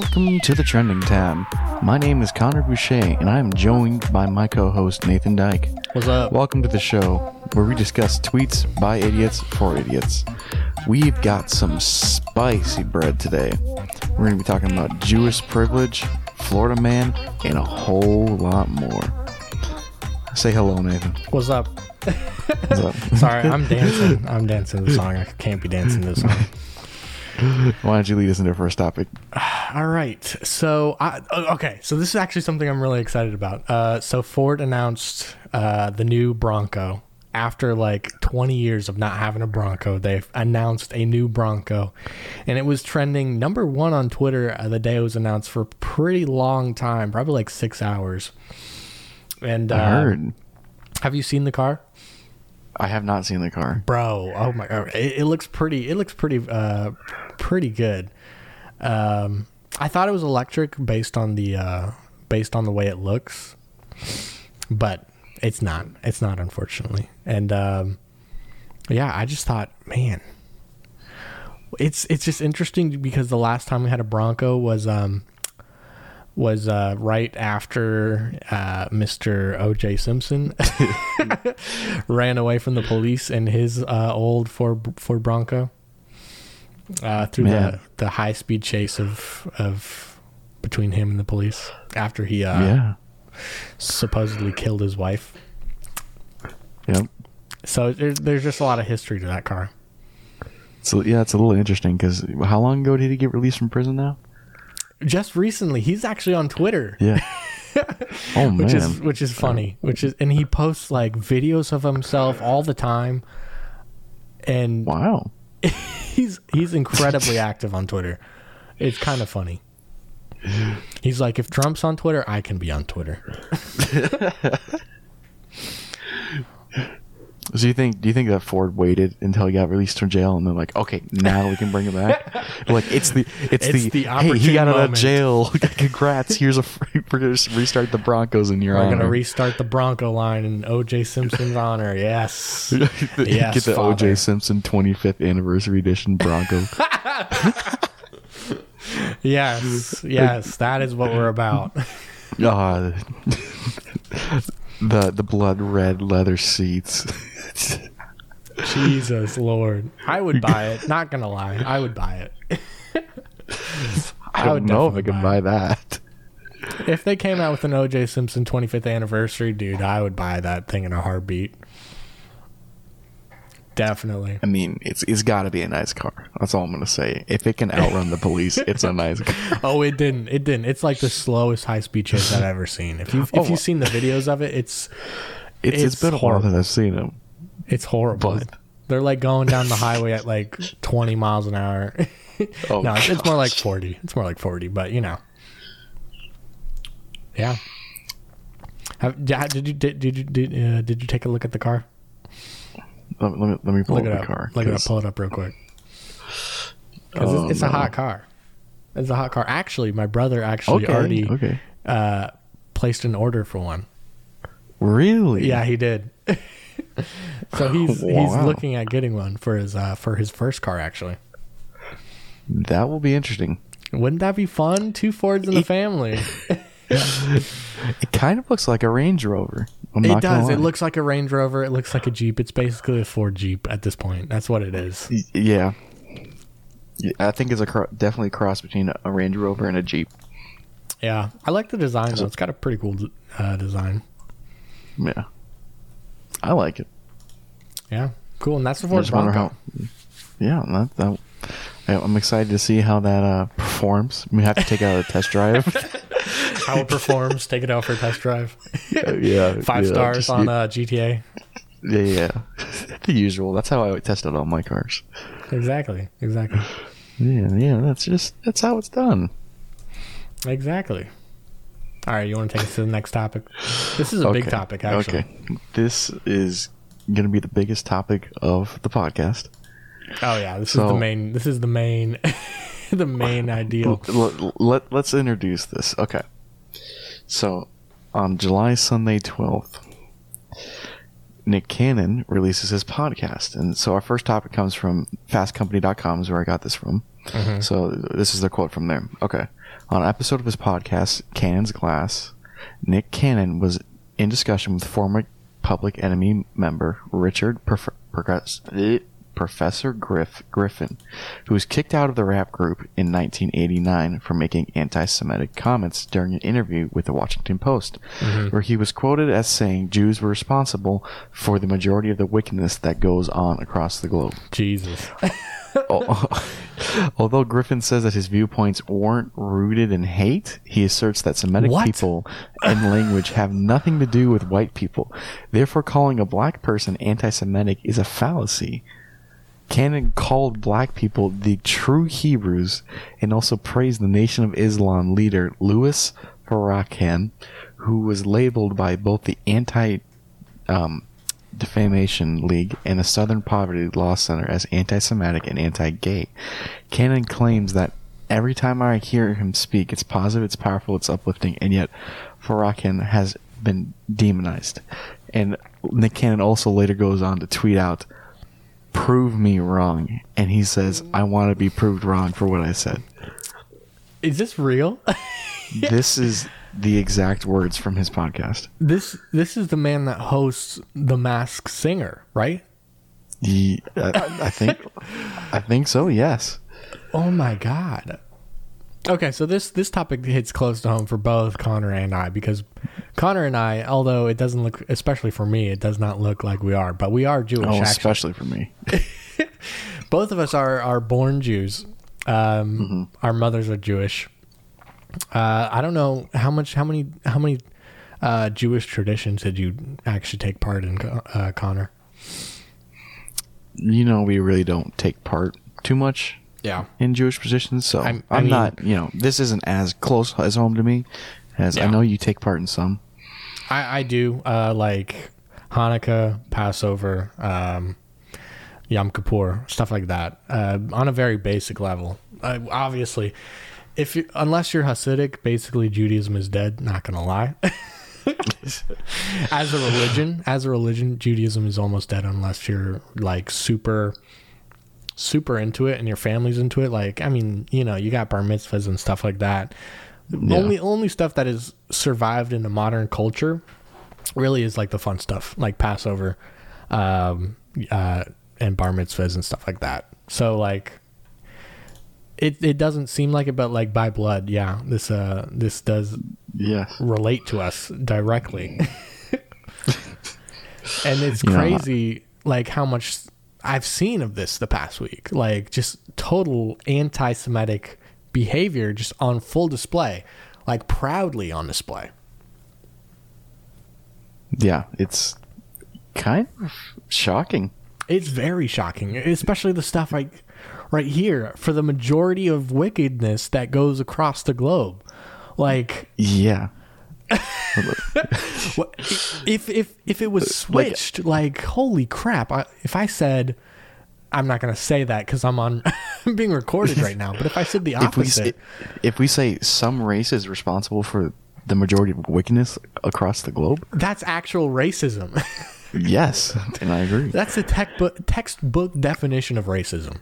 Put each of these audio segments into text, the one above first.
Welcome to the Trending Tab. My name is Connor Boucher, and I am joined by my co host Nathan Dyke. What's up? Welcome to the show where we discuss tweets by idiots for idiots. We've got some spicy bread today. We're going to be talking about Jewish privilege, Florida man, and a whole lot more. Say hello, Nathan. What's up? What's up? Sorry, I'm dancing. I'm dancing the song. I can't be dancing this song. Why don't you lead us into first topic? All right. So, I, oh, okay. So this is actually something I'm really excited about. Uh, so Ford announced uh, the new Bronco after like 20 years of not having a Bronco. They've announced a new Bronco, and it was trending number one on Twitter uh, the day it was announced for a pretty long time, probably like six hours. And uh, have you seen the car? I have not seen the car. bro oh my god. It, it looks pretty it looks pretty uh pretty good. Um i thought it was electric based on the uh based on the way it looks but it's not. It's not unfortunately. And um yeah i just thought man it's it's just interesting because the last time we had a bronco was um was uh, right after uh, Mr. O.J. Simpson ran away from the police in his uh, old Ford Ford Bronco uh, through the, Man. the high speed chase of of between him and the police after he uh, yeah. supposedly killed his wife. Yep. So there's there's just a lot of history to that car. So yeah, it's a little interesting because how long ago did he get released from prison now? Just recently, he's actually on Twitter. Yeah. oh man. which is which is funny which is and he posts like videos of himself all the time and wow. he's he's incredibly active on twitter it's kind of funny he's like if trump's on twitter i can be on twitter So you think? Do you think that Ford waited until he got released from jail and they're like, okay, now we can bring him back? like it's the it's, It's the, the hey he got out of moment. jail. Congrats! Here's a free, we're gonna restart the Broncos in your we're honor. gonna restart the bronco line in oj simpson's honor yes Get Yes, the father. OJ Simpson 25th anniversary edition Bronco. yes yes that is what we're about Ah, the the blood red leather seats. jesus lord i would buy it not gonna lie i would buy it I don't would know if I could buy buy that. If they came out with an OJ Simpson 25th anniversary, dude, I would buy that thing in a heartbeat. Definitely. I mean, it's it's got to be a nice car. That's all I'm gonna say. If it can outrun the police, it's a nice car. Oh, it didn't. It didn't. It's like the slowest high speed chase I've ever seen. If you if Oh. you've seen the videos of it, it's It's, it's It's been a while horrible. since I've seen them. it's horrible. But- They're like going down the highway at like 20 miles an hour. Oh, no, it's, it's more like 40. It's more like 40, but you know. Yeah. Have, did you did, did you did, uh, did you take a look at the car? Let, me- let me pull Look it up up. the car. Look it up. Pull it up real quick. Because Oh, it's, it's a hot car. It's a hot car. Actually, my brother actually Okay, already okay. uh, placed an order for one. Really? Yeah, he did. so he's he's looking at getting one for his uh, for his first car. Actually, That will be interesting. wouldn't that be fun? Two Fords in the family. It kind of looks like a Range Rover. I'm It does. It looks like a Range Rover. It looks like a Jeep. It's basically a Ford Jeep at this point. That's what it is. Yeah. I think it's a cro- definitely a cross between a Range Rover and a Jeep. Yeah, I like the design though. It's got a pretty cool uh, design. Yeah. I like it. Yeah, cool. And that's the Ford Bronco. how. Yeah, that, that I'm excited to see how that uh, performs. We have to take out a test drive. how it performs. Take it out for a test drive. yeah, Five yeah, stars just- on uh, GTA. Yeah, yeah, the usual. That's how I test out all my cars. Exactly. Exactly. Yeah, yeah. That's just that's how it's done. Exactly. All right, you want to take us to the next topic? This is a big topic, actually. Okay, this is going to be the biggest topic of the podcast. Oh yeah, this is the main. This is the main, the main ideal. Let, let, let's introduce this. Okay. So, on July Sunday 12th, Nick Cannon releases his podcast. And so our first topic comes from fastcompany.com is where I got this from. So this is the quote from there. Okay. On an episode of his podcast, Cannon's Class, Nick Cannon was in discussion with former Public Enemy member Richard Perf- eh, Professor Griff Griffin, who was kicked out of the rap group in 1989 for making anti-Semitic comments during an interview with the Washington Post, mm-hmm. where he was quoted as saying Jews were responsible for the majority of the wickedness that goes on across the globe. Jesus. Although Griffin says that his viewpoints weren't rooted in hate, he asserts that Semitic What? people and language have nothing to do with white people. Therefore, calling a black person anti Semitic is a fallacy. Cannon called black people the true Hebrews and also praised the Nation of Islam leader Louis Farrakhan, who was labeled by both the anti um, Defamation League and the Southern Poverty Law Center as anti Semitic and anti gay. Cannon claims that every time I hear him speak, it's positive, it's powerful, it's uplifting, and yet Farrakhan has been demonized. And Nick Cannon also later goes on to tweet out, Prove me wrong. And he says, I want to be proved wrong for what I said. Is this real? this is the exact words from his podcast. this this is the man that hosts The Masked Singer, right? He, I, I think, I think so. Yes. Oh my god. Okay, so this this topic hits close to home for both Connor and I because Connor and I, although it doesn't look, especially for me, it does not look like we are, but we are Jewish. Oh, actually. especially for me. both of us are are born Jews. Um, Our mothers are Jewish. Uh, I don't know how much, how many, how many uh, Jewish traditions did you actually take part in, uh, Connor? You know, we really don't take part too much Yeah. in Jewish positions, so I'm- I'm, I mean- not. You know, this isn't as close as home to me as I know you take part in some. I, I do uh, like Hanukkah, Passover, um, Yom Kippur, stuff like that, uh, on a very basic level. Uh, obviously, if you, unless you're Hasidic, basically Judaism is dead. Not gonna lie. as a religion, as a religion, Judaism is almost dead unless you're like super, super into it and your family's into it. Like, I mean, you know, you got bar mitzvahs and stuff like that. Only only stuff that has survived in the modern culture really is like the fun stuff, like Passover, um, uh, and bar mitzvahs and stuff like that. So like, it it doesn't seem like it, but like by blood, yeah, this uh this does Yes. relate to us directly. and it's You know, crazy like how much I've seen of this the past week. Like just total anti-Semitic behavior just on full display, like proudly on display. Yeah, it's kind of shocking. It's very shocking, especially the stuff like right here for the majority of wickedness that goes across the globe. Like Yeah. What- if if if it was uh, switched, like, holy crap! I, if I said, I'm not gonna say that because I'm on, I'm being recorded right now. But if I said the If we say, opposite, if we say some race is responsible for the majority of wickedness across the globe, that's actual racism. yes, and I agree. that's the textbook textbook definition of racism.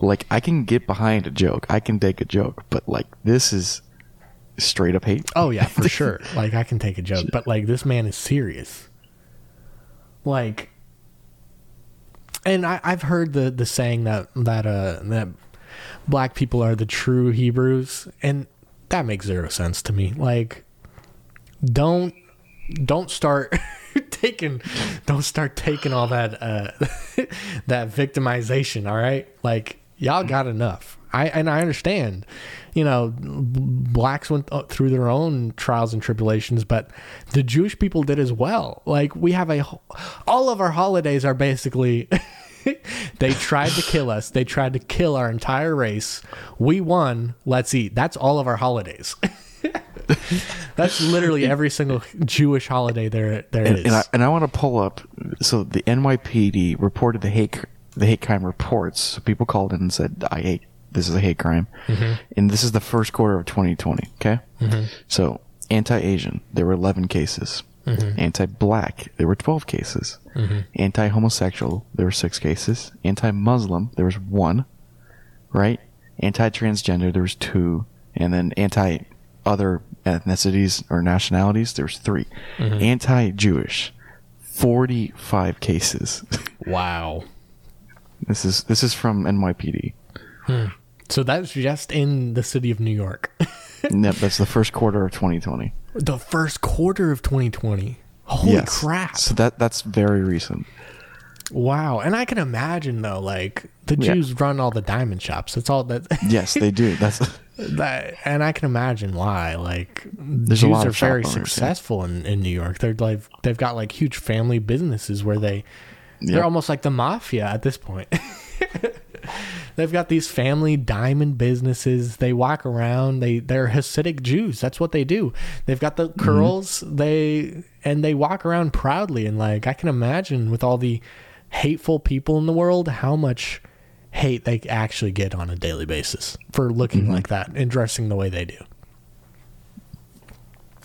Like I can get behind a joke, I can take a joke, but like this is straight up hate. Oh yeah, for sure. Like I can take a joke, but like this man is serious. Like, and I, I've heard the the saying that that uh that black people are the true Hebrews, and that makes zero sense to me. Like, don't don't start taking don't start taking all that uh that victimization. All right, like y'all got enough. I and I understand, you know, blacks went uh, through their own trials and tribulations, but the Jewish people did as well. Like we have a, all of our holidays are basically. they tried to kill us. They tried to kill our entire race. We won. Let's eat. That's all of our holidays. That's literally every single Jewish holiday there there is. and, and I and I want to pull up. So the NYPD reported the hate the hate crime reports. So people called in and said, "I hate this is a hate crime," mm-hmm. and this is the first quarter of 2020. Okay, mm-hmm. so anti-Asian there were 11 cases. Mm-hmm. Anti-black there were 12 cases. Anti-homosexual there were six cases. Anti-Muslim there was one. Right. anti-transgender there was two, and then anti other ethnicities or nationalities there was 3 Anti-Jewish, forty-five cases. Wow. this is this is from NYPD. Hmm. So that's just in the city of New York. Yep, that's the first quarter of 2020. the first quarter of 2020. Holy yes. crap. So that that's very recent. Wow. And I can imagine though, like the Yeah. Jews run all the diamond shops. That's all that Yes, they do. That's that and I can imagine why. Like There's a Jews lot are of very owners, yeah. successful in, in New York. They're like they've got like huge family businesses where they they're almost like the mafia at this point. They've got these family diamond businesses. They walk around. They they're Hasidic Jews. That's what they do. They've got Mm-hmm. the curls. They and they walk around proudly. And like I can imagine with all the hateful people in the world, how much hate they actually get on a daily basis for looking Mm-hmm. like that and dressing the way they do.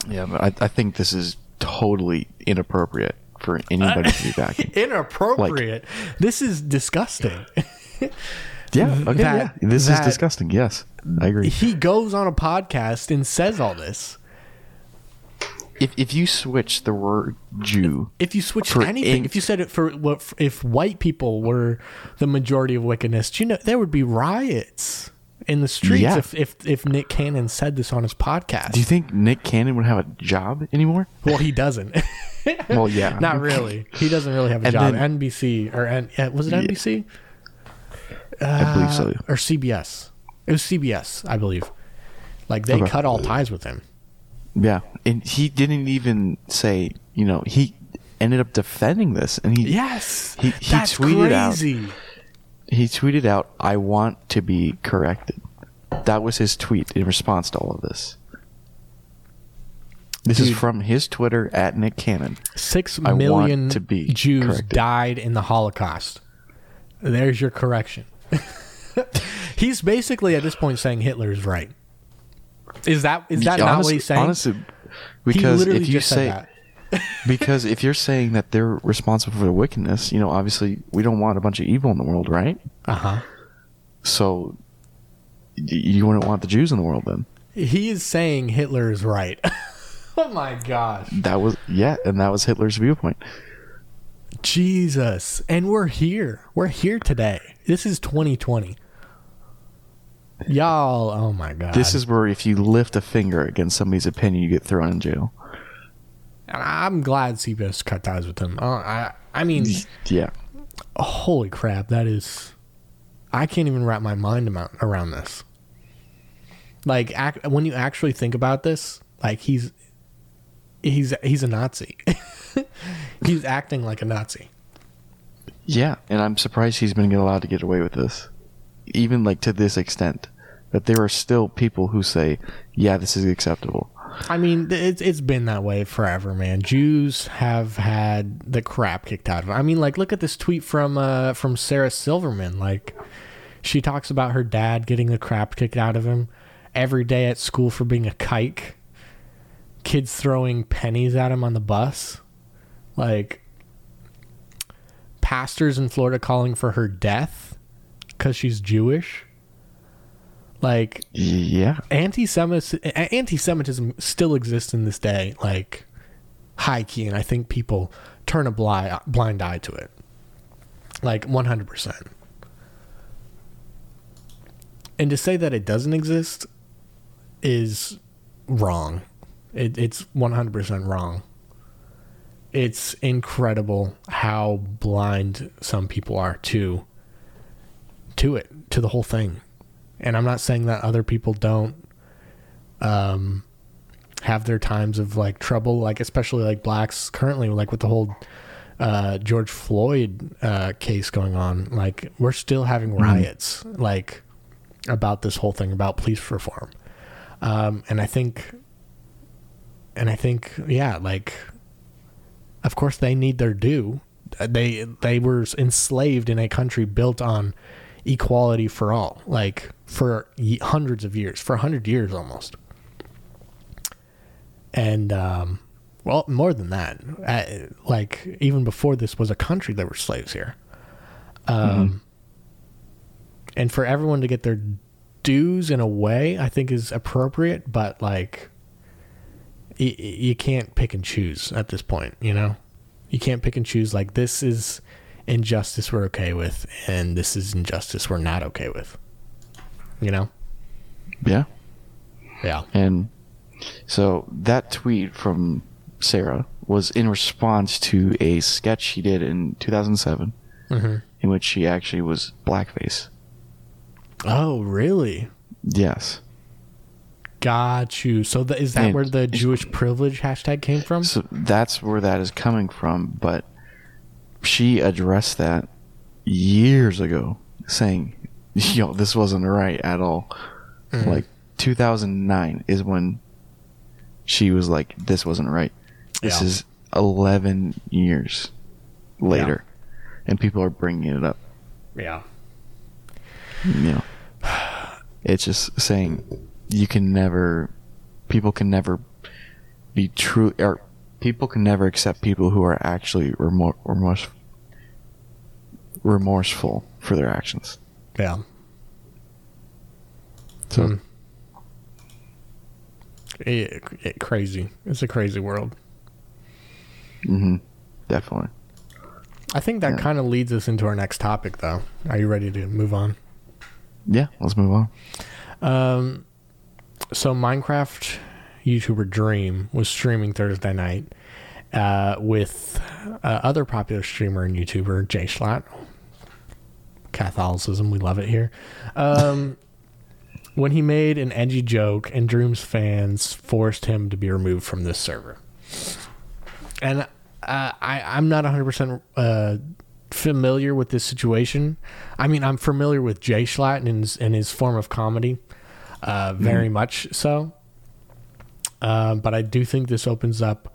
yeah, but I, I think this is totally inappropriate for anybody to be uh, backing. Inappropriate. this is disgusting. Yeah, okay, That- yeah. This is disgusting. Yes, I agree. he goes on a podcast and says all this. If if you switch the word Jew, If you switch anything, ink- if you said it for what if white people were the majority of wickedness, do you know there would be riots in the streets Yeah. if, if if Nick Cannon said this on his podcast. do you think Nick Cannon would have a job anymore? well, he doesn't. Well, yeah, Not really. He doesn't really have a And job. then- NBC or N, was it NBC I believe so. Uh, or CBS? It was CBS, I believe. Like they Okay. cut all ties with him. Yeah, and he didn't even say. You know, he ended up defending this, and he Yes, He- he tweeted out- crazy. He tweeted out, "I want to be corrected." That was his tweet in response to all of this. This is from his Twitter at Nick Cannon. Six million to be Jews corrected. died in the Holocaust. There's your correction. he's basically at this point saying Hitler's right. Is that is that not what he's saying? Honestly, because if you just say. because if you're saying that they're responsible for the wickedness, you know, obviously we don't want a bunch of evil in the world, right? Uh huh. So you wouldn't want the Jews in the world then. He is saying Hitler is right. oh my gosh. That was yeah, and that was Hitler's viewpoint. Jesus. And we're here. We're here today. This is 2020. Y'all, oh my god. This is where if you lift a finger against somebody's opinion, you get thrown in jail. And I'm glad CBS cut ties with him. Uh, I I mean, Yeah. holy crap, that is I can't even wrap my mind about, around this. Like ac- when you actually think about this, like he's he's he's a Nazi. he's acting like a Nazi. Yeah, and I'm surprised he's been allowed to get away with this, even like to this extent. That there are still people who say, "Yeah, this is acceptable." I mean, it's it's been that way forever, man. Jews have had the crap kicked out of them. I mean, like look at this tweet from uh from Sarah Silverman. Like she talks about her dad getting the crap kicked out of him every day at school for being a kike. Kids throwing pennies at him on the bus. Like pastors in Florida calling for her death cuz she's Jewish. Like Yeah, anti-Semitism, anti-Semitism still exists in this day, like high key, and I think people turn a blind blind eye to it, like one hundred percent. And to say that it doesn't exist is wrong. It, it's one hundred percent wrong. It's incredible how blind some people are to to it, to the whole thing and I'm not saying that other people don't um have their times of like trouble like especially like blacks currently like with the whole uh George Floyd uh case going on like we're still having riots like about this whole thing about police reform. Um and I think and I think yeah like of course they need their due. They they were enslaved in a country built on equality for all. Like for hundreds of years for a hundred years almost and um well more than that uh, like even before this was a country there were slaves here um and for everyone to get their dues in a way I think is appropriate, but like y- you can't pick and choose at this point, you know? You can't pick and choose like this is injustice we're okay with and this is injustice we're not okay with. You know? Yeah. Yeah. And so that tweet from Sarah was in response to a sketch she did in 2007 Mhm. in which she actually was blackface. Oh, really? Yes. Got you. So the, is that And where the Jewish privilege hashtag came from? So that's where that is coming from. But she addressed that years ago, saying, "Yo, this wasn't right at all." Mm-hmm. Like 2009 is when she was like, "This wasn't right." This Yeah. is 11 years later, and people are bringing it up. Yeah. You know, it's just saying you can never, people can never be true, or people can never accept people who are actually remor- remorse, remorseful for their actions. Yeah. So Hmm. It, it, crazy. It's a crazy world. hmm definitely. I think that Yeah. kind of leads us into our next topic, though. Are you ready to move on? Yeah, let's move on. Um, so Minecraft YouTuber Dream was streaming Thursday night uh, with uh, other popular streamer and YouTuber Jay Schlatt. Catholicism, we love it here. Um, when he made an edgy joke, and Dream's fans forced him to be removed from this server. And uh, I, I'm not 100% uh, familiar with this situation. I mean, I'm familiar with Jay Schlatt and his, and his form of comedy, uh, very much so. Uh, but I do think this opens up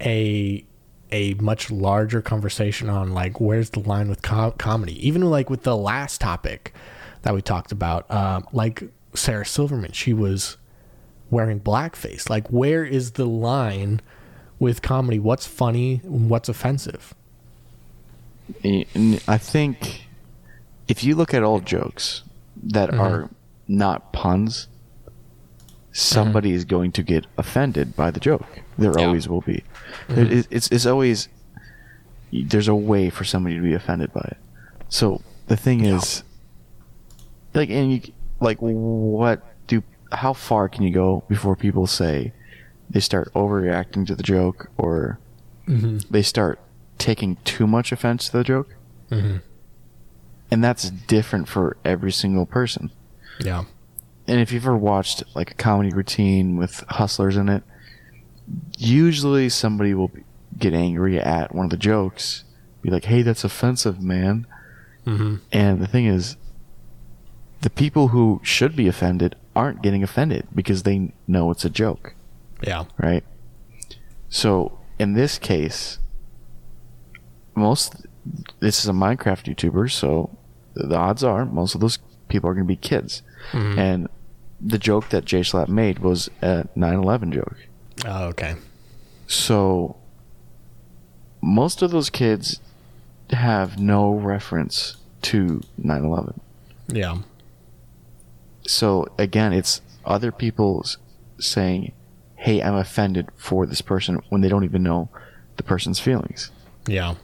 a a much larger conversation on like where's the line with co- comedy. Even like with the last topic that we talked about, uh, like Sarah Silverman, she was wearing blackface. Like, where is the line with comedy? What's funny? What's offensive? I think if you look at all jokes that are not puns, somebody mm-hmm. is going to get offended by the joke. There Yeah. always will be. There mm-hmm. is- it's it's always there's a way for somebody to be offended by it. So the thing is, like, and you like what do how far can you go before people say they start overreacting to the joke or mm-hmm. they start taking too much offense to the joke? Mhm. And that's different for every single person. Yeah. And if you've ever watched like a comedy routine with hustlers in it, usually somebody will get angry at one of the jokes, be like, "Hey, that's offensive, man." Mm-hmm. And the thing is, the people who should be offended aren't getting offended because they know it's a joke, Yeah. right? So in this case, most this is a Minecraft YouTuber, so the odds are most of those people are going to be kids. Mhm. And the joke that Jay Schlatt made was a 9/11 joke. Oh, okay. So most of those kids have no reference to 9/11. Yeah. So again, it's other people saying, "Hey, I'm offended for this person" when they don't even know the person's feelings. Yeah.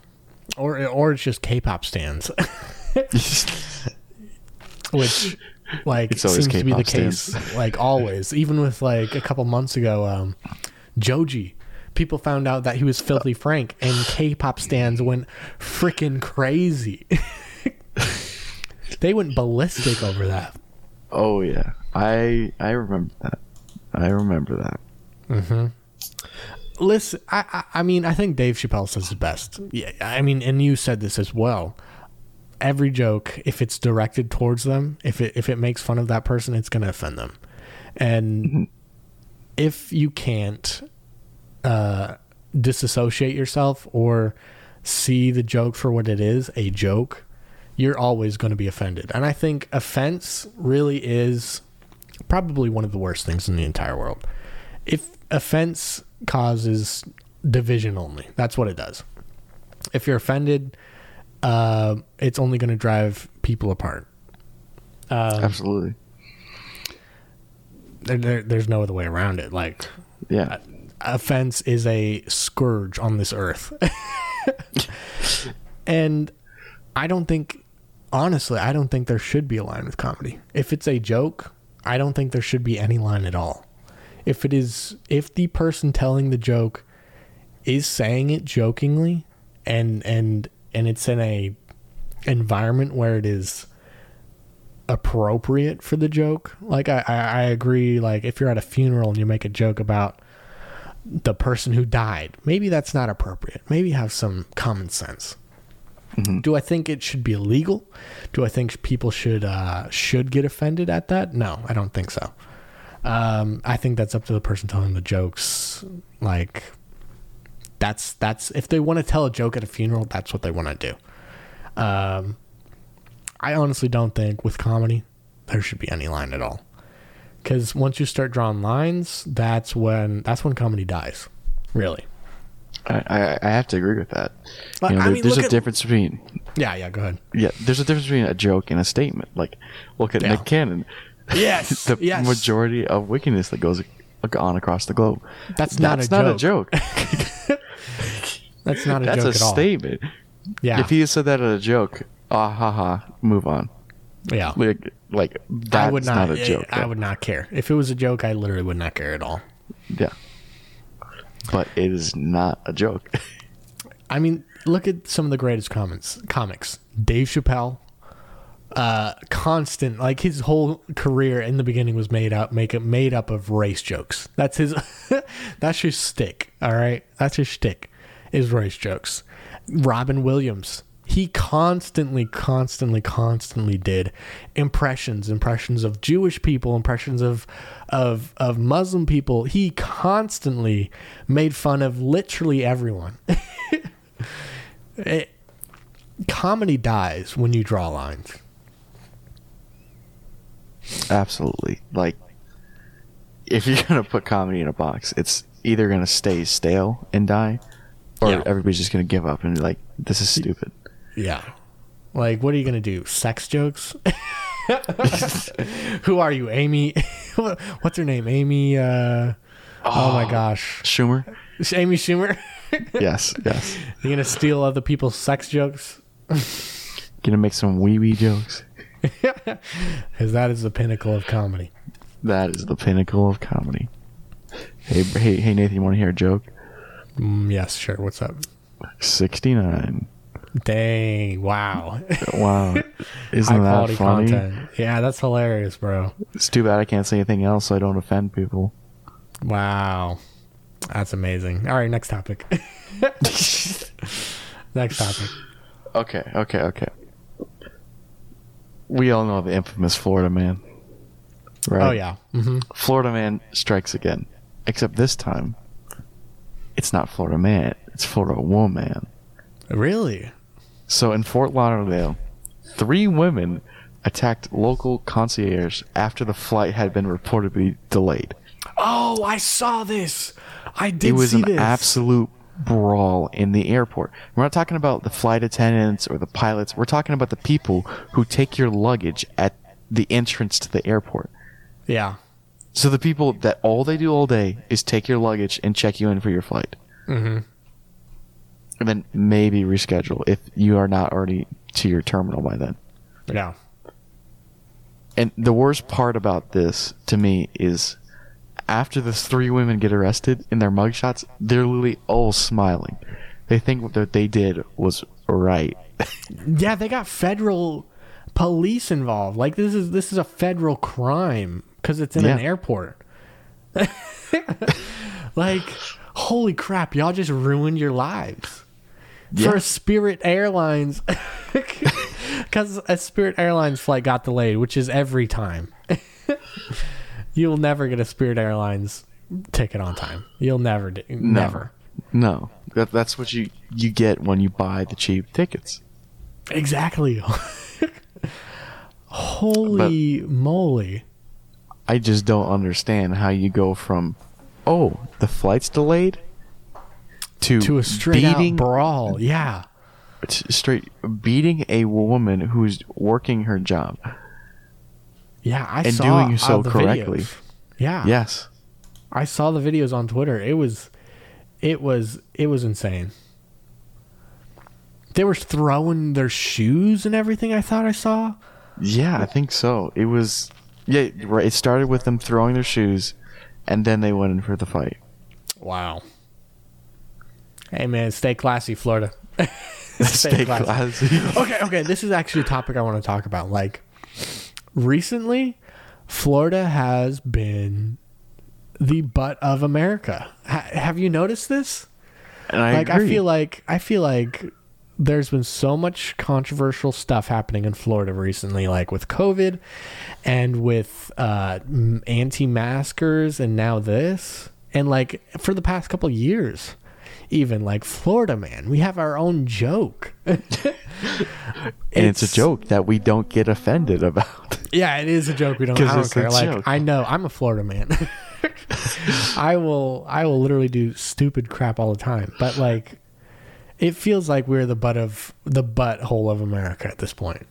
Or or it's just K-pop stands, which like It's seems to be the case stands. like always. Even with like a couple months ago, um, Joji, people found out that he was filthy Frank, and K-pop stands went freaking crazy. they went ballistic over that. Oh yeah, I I remember that. I remember that. Listen, I, I I mean, I think Dave Chappelle says it best. Yeah, I mean, and you said this as well. Every joke, if it's directed towards them, if it if it makes fun of that person, it's going to offend them. And if you can't uh, disassociate yourself or see the joke for what it is, a joke, you're always going to be offended. And I think offense really is probably one of the worst things in the entire world. If offense causes division only, that's what it does. If you're offended, uh, it's only going to drive people apart. Um, Absolutely. there, there, there's no other way around it. Like Yeah. offense is a scourge on this earth. and I don't think honestly, I don't think there should be a line with comedy. If it's a joke, I don't think there should be any line at all. If it is if the person telling the joke is saying it jokingly and and and it's in a environment where it is appropriate for the joke. Like I, I, I agree. Like if you're at a funeral and you make a joke about the person who died, maybe that's not appropriate. Maybe have some common sense. Do I think it should be illegal? Do I think people should uh, should get offended at that? No, I don't think so. Um, I think that's up to the person telling the jokes. Like that's that's if they want to tell a joke at a funeral, that's what they want to do. Um, I honestly don't think with comedy there should be any line at all. Because once you start drawing lines, that's when that's when comedy dies. Really. I, I, I have to agree with that. But, You know, I there- mean, there's a at- difference between Yeah, yeah. Go ahead. yeah, there's a difference between a joke and a statement. Like, look at Yeah. Nick Cannon. Yes, the yes. majority of wickedness that goes on across the globe. That's not a not joke. a joke. That's not a That's joke a at all. statement. Yeah, If he had said that as a joke, ah ha ha, move on. yeah. Like, like that's I would not. not, a joke. I would not care if it was a joke. I literally would not care at all. Yeah. But it is not a joke. I mean, look at some of the greatest comments, comics. Dave Chappelle, uh, constant like his whole career in the beginning was made up, make it made up of race jokes. That's his. that's his stick. All right, that's his stick. Is race jokes. Robin Williams. He constantly, constantly, constantly did impressions, impressions of Jewish people, impressions of, of, of Muslim people. He constantly made fun of literally everyone. it, comedy dies when you draw lines. Absolutely. Like, if you're gonna put comedy in a box, it's either gonna stay stale and die, or Yeah. everybody's just gonna give up and be like, "This is stupid." Yeah. Like, what are you gonna do? Sex jokes? Who are you, Amy? What's her name? Amy. Uh, oh. my gosh, Schumer. Amy Schumer. yes, yes. You're gonna steal other people's sex jokes? Gonna make some wee wee jokes. Because that is the pinnacle of comedy. That is the pinnacle of comedy. Hey, hey, hey, Nathan, you want to hear a joke? Mm, yes, sure. What's up? Sixty-nine. Dang! Wow. Wow, High isn't that quality funny? content. Yeah, that's hilarious, bro. It's too bad I can't say anything else, so I don't offend people. Wow. That's amazing. All right, next topic. next topic. Okay, okay, okay. We all know the infamous Florida man, right? Oh yeah. hmm Florida man strikes again. Except this time, it's not Florida man, it's Florida woman. Really? So in Fort Lauderdale, three women attacked local concierge after the flight had been reportedly delayed. Oh, I saw this. I did it was an this. absolute brawl in the airport. We're not talking about the flight attendants or the pilots. We're talking about the people who take your luggage at the entrance to the airport. yeah. So the people that all they do all day is take your luggage and check you in for your flight. hmm And then maybe reschedule if you are not already to your terminal by then. Yeah. And the worst part about this to me is after the three women get arrested in their mugshots, they're literally all smiling. They think what they did was right. Yeah, they got federal police involved. Like this is this is a federal crime because it's in an airport. like, holy crap! Y'all just ruined your lives Yeah. for Spirit Airlines because a Spirit Airlines flight got delayed, which is every time. You'll never get a Spirit Airlines ticket on time. You'll never do. Never. No, that, that's what you you get when you buy the cheap tickets. Exactly. Holy moly. I just don't understand how you go from, oh, the flight's delayed, to To a straight beating out brawl. Yeah. straight beating a woman who's working her job. Yeah, I And saw doing so uh, the correctly. videos. Yeah. Yes. I saw the videos on Twitter. It was it was it was insane. They were throwing their shoes and everything I thought I saw. Yeah, I think so. It was yeah, right. It started with them throwing their shoes, and then they went in for the fight. Wow. Hey man, stay classy, Florida. Stay classy. okay, okay. This is actually a topic I want to talk about. Like, recently, Florida has been the butt of America. Ha- have you noticed this? And I like, agree. I feel like I feel like there's been so much controversial stuff happening in Florida recently, like with COVID and with uh, anti-maskers, and now this, and like for the past couple years. Even like Florida, man, we have our own joke. and it's, a joke that we don't get offended about. Yeah, it is a joke. We don't. I don't care. Like joke. I know, I'm a Florida man. I will. I will literally do stupid crap all the time. But like, it feels like we're the butt of the butthole of America at this point.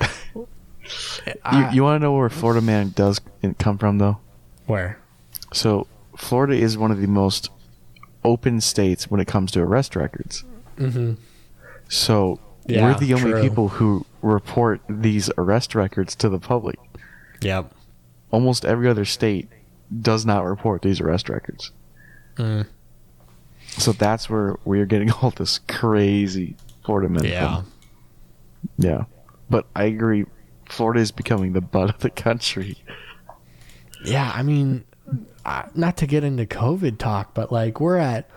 you you want to know where Florida man does come from though? Where? So Florida is one of the most open states when it comes to arrest records. Mm-hmm. So Yeah, we're the only true. people who report these arrest records to the public. Yep. Almost every other state does not report these arrest records. Mm. So that's where we're getting all this crazy Florida men Yeah. from. Yeah. But I agree. Florida is becoming the butt of the country. Yeah. I mean, not to get into COVID talk, but like we're at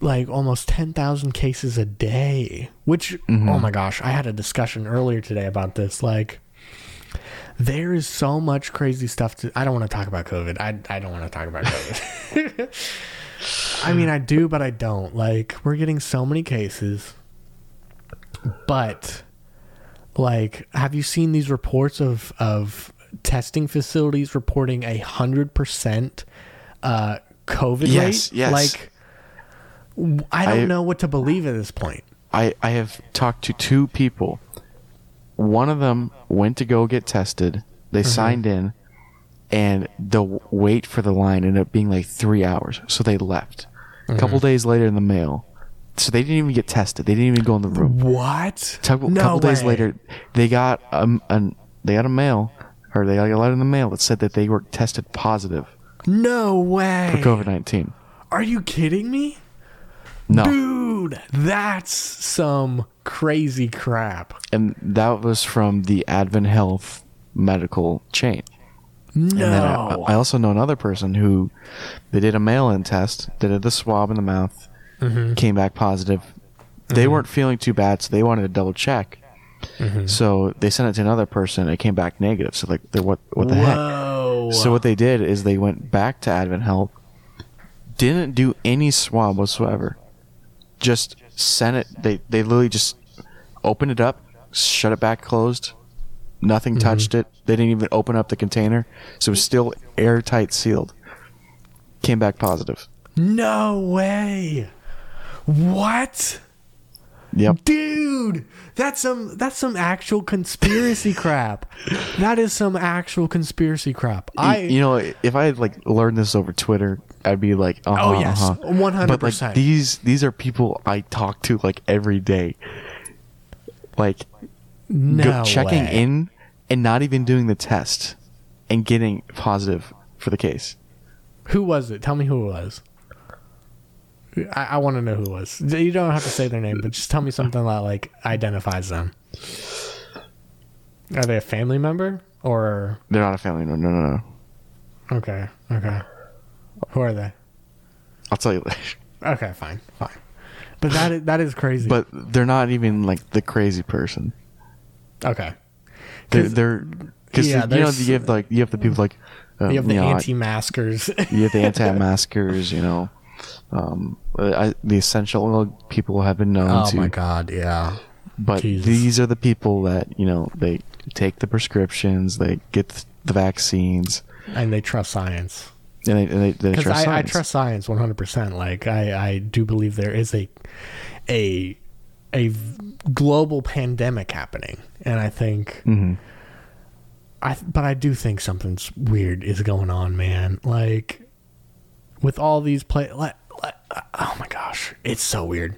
like almost 10,000 cases a day, which, mm-hmm. oh my gosh, I had a discussion earlier today about this. Like, there is so much crazy stuff to. I don't want to talk about COVID. I, I don't want to talk about COVID. I mean, I do, but I don't. Like, we're getting so many cases. But, like, have you seen these reports of, of testing facilities reporting a 100% uh, COVID Yes, rate? yes. Like, I don't I- know what to believe at this point. I, I have talked to two people. One of them went to go get tested. They signed in, and the wait for the line ended up being like three hours. So they left. A couple days later in the mail. So they didn't even get tested. They didn't even go in the room. What? A couple, couple days later, they got um, an, they got a mail, or they got a letter in the mail that said that they were tested positive No way. for COVID nineteen. Are you kidding me? No, Dude, that's some crazy crap. and that was from the Advent Health medical chain. No. And then I, I also know another person who they did a mail-in test, they did the swab in the mouth, Mm-hmm. came back positive. They weren't feeling too bad, so they wanted to double check. Mm-hmm. So they sent it to another person. It came back negative. So like, what what the heck? So what they did is they went back to Advent Health, didn't do any swab whatsoever, just sent it. They they literally just opened it up, shut it back closed. Nothing touched it. They didn't even open up the container, so it was still airtight sealed. Came back positive. No way. What? Yep. Dude, that's some that's some actual conspiracy crap. That is some actual conspiracy crap. I, I you know, if I had like learned this over Twitter, I'd be like, uh-huh, Oh, yes. uh-huh. 100%. But like these, these are people I talk to like every day, like no go, checking way. in and not even doing the test and getting positive for the case. Who was it? Tell me who it was. I, I want to know who it was. You don't have to say their name, but just tell me something that like identifies them. Are they a family member or They're not a family. No, no, no, no. okay, okay? Who are they? I'll tell you later. Okay, fine, fine. But that is, that is crazy. But they're not even like the crazy person. Okay, They're 'Cause- they're because yeah, you know you have like you have the people like um, you have the know, anti-maskers. you have the anti-maskers. You know, um, I, the essential oil people have been known oh to. my god, yeah. But Jesus. these are the people that you know they take the prescriptions, they get the vaccines, And they trust science. and they, and they, they trust I, I trust science 100%. Like, I, I do believe there is a, a, a global pandemic happening. And I think Mhm. I but I do think something's weird is going on, man. Like with all these play, like, like, oh my gosh, it's so weird.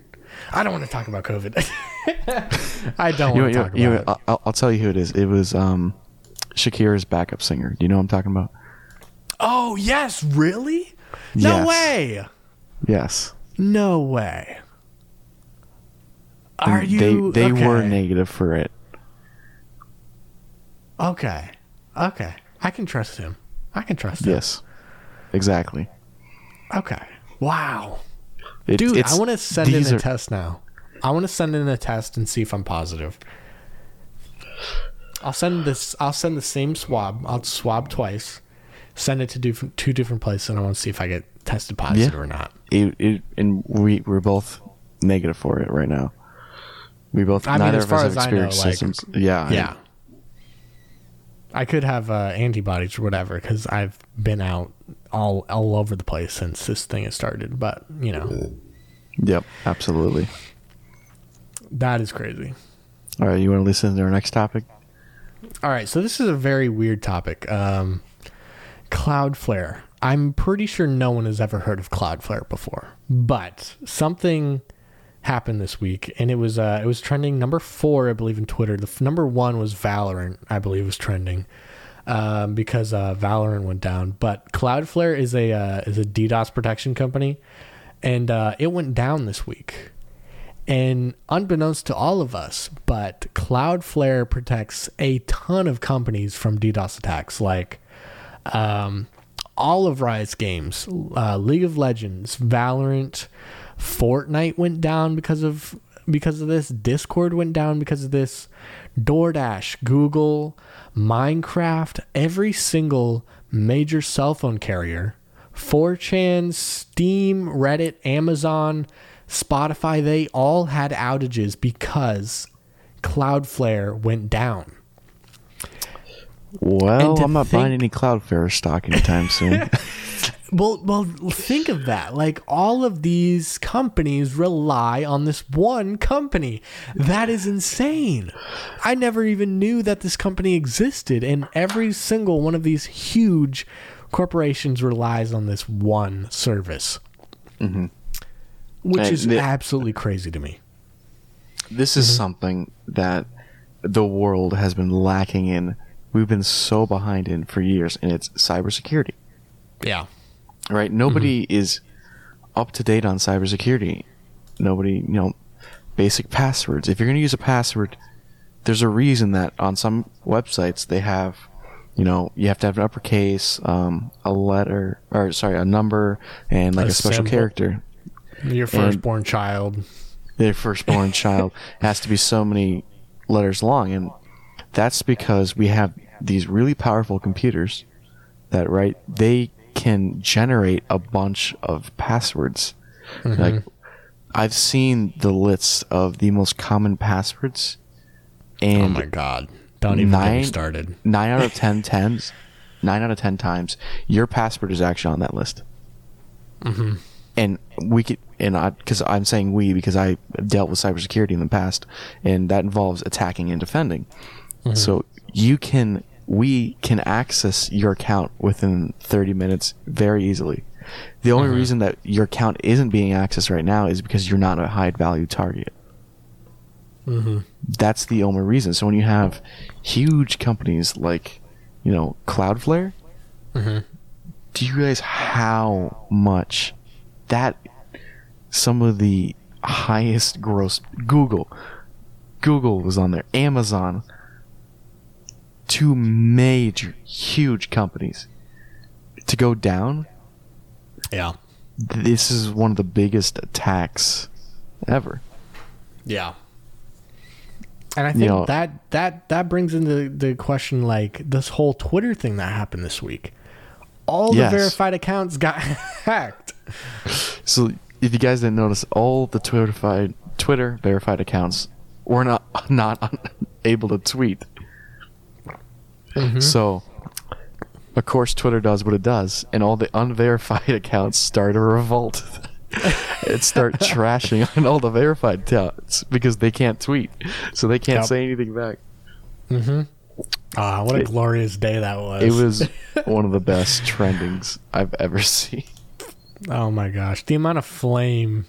I don't want to talk about COVID. I don't want to talk you, about it. I'll, I'll tell you who it is. It was um, Shakira's backup singer. Do you know what I'm talking about? Oh yes, really? No Yes. way. Yes. No way. Are you? They they were negative for it. Okay. Okay. I can trust him. I can trust him. Yes. Exactly. Okay. Wow. It- Dude, I want to send in a are- test now. I want to send in a test and see if I'm positive. I'll send this. I'll send the same swab. I'll swab twice. Send it to different, two different places, and I want to see if I get tested positive Yeah. or not. It, it, and we we're both negative for it right now. We both I mean, neither as of far us have know, experienced like- symptoms. Yeah. Yeah. I could have uh, antibodies or whatever because I've been out all all over the place since this thing has started. But you know, Yep. Absolutely. that is crazy. All right. You want to listen to our next topic? All right, so this is a very weird topic. Um, Cloudflare. I'm pretty sure no one has ever heard of Cloudflare before, but something happened this week, and it was uh, it was trending number four, I believe, in Twitter. The f- number one was Valorant, I believe, was trending um, because uh, Valorant went down. But Cloudflare is a uh, is a DDoS protection company, and uh, it went down this week. And unbeknownst to all of us, but Cloudflare protects a ton of companies from DDoS attacks, like um, all of Riot's games, uh, League of Legends, Valorant, Fortnite went down because of because of this. Discord went down because of this. DoorDash, Google, Minecraft, every single major cell phone carrier, 4chan, Steam, Reddit, Amazon, Spotify, they all had outages because Cloudflare went down. Well, I'm not buying any Cloudflare stock anytime soon. Well, well, think of that. Like all of these companies rely on this one company. That is insane. I never even knew that this company existed, and every single one of these huge corporations relies on this one service, which Mm-hmm. And is the- absolutely crazy to me. this is something that the world has been lacking in. We've been so behind in for years, and it's cybersecurity. Yeah. Right? Nobody is up to date on cybersecurity. Nobody, you know, basic passwords. If you're going to use a password, there's a reason that on some websites they have, you know, you have to have an uppercase, um, a letter, or sorry, a number, and like A a, special character. Your firstborn child. their firstborn child has to be so many letters long and that's because we have these really powerful computers that right they can generate a bunch of passwords mm-hmm. like i've seen the lists of the most common passwords Oh my god. Don't even get me Nine- started. 9 out of 10 times 9 out of 10 times your password is actually on that list mm-hmm. and we could and I because I'm saying we because I dealt with cybersecurity in the past, and that involves attacking and defending. Mm-hmm. So you can we can access your account within 30 minutes very easily. The only mm-hmm. reason that your account isn't being accessed right now is because you're not a high value target. Mm-hmm. That's the only reason. So when you have huge companies like, you know, Cloudflare, mm-hmm. do you realize how much that some of the highest gross Google Google was on there, Amazon, two major huge companies to go down. Yeah. This is one of the biggest attacks ever. Yeah. And I think know- that that that brings into the question like this whole Twitter thing that happened this week. All the verified accounts got hacked. So if you guys didn't notice, all the Twitter verified Twitter verified accounts were not not able to tweet. So, of course, Twitter does what it does, and all the unverified accounts start a revolt. and start trashing on all the verified accounts because they can't tweet, so they can't Yep. say anything back. Mm-hmm. Ah, what a glorious day that was. It was one of the best trendings I've ever seen. Oh my gosh, the amount of flame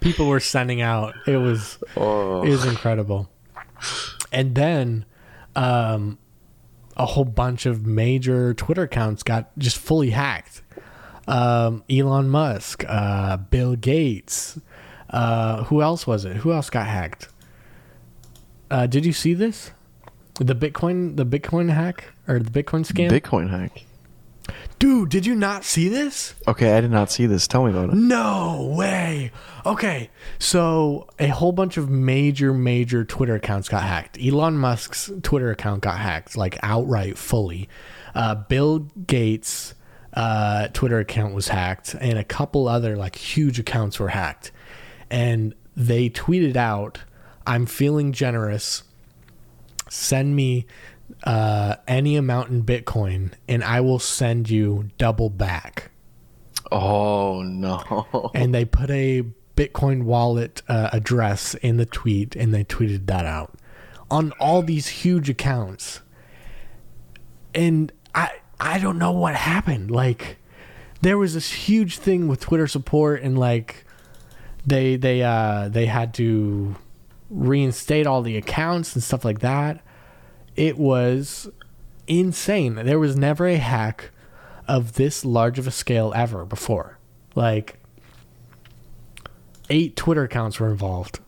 people were sending out. It was Oh, it was incredible. And then um a whole bunch of major Twitter accounts got just fully hacked. Um Elon Musk, uh Bill Gates, uh who else was it? Who else got hacked? Uh did you see this? The Bitcoin the Bitcoin hack or the Bitcoin scam? Bitcoin hack. Dude, did you not see this? Okay, I did not see this. Tell me about it. No way. Okay, so a whole bunch of major, major Twitter accounts got hacked. Elon Musk's Twitter account got hacked, like outright, fully. Uh, Bill Gates' uh, Twitter account was hacked, and a couple other like huge accounts were hacked. And they tweeted out, "I'm feeling generous. Send me uh, any amount in Bitcoin, and I will send you double back." Oh no. and they put a Bitcoin wallet uh, address in the tweet and they tweeted that out on all these huge accounts. And I I don't know what happened. Like there was this huge thing with Twitter support and like they they uh they had to reinstate all the accounts and stuff like that. It was insane. There was never a hack of this large of a scale ever before. Like eight Twitter accounts were involved.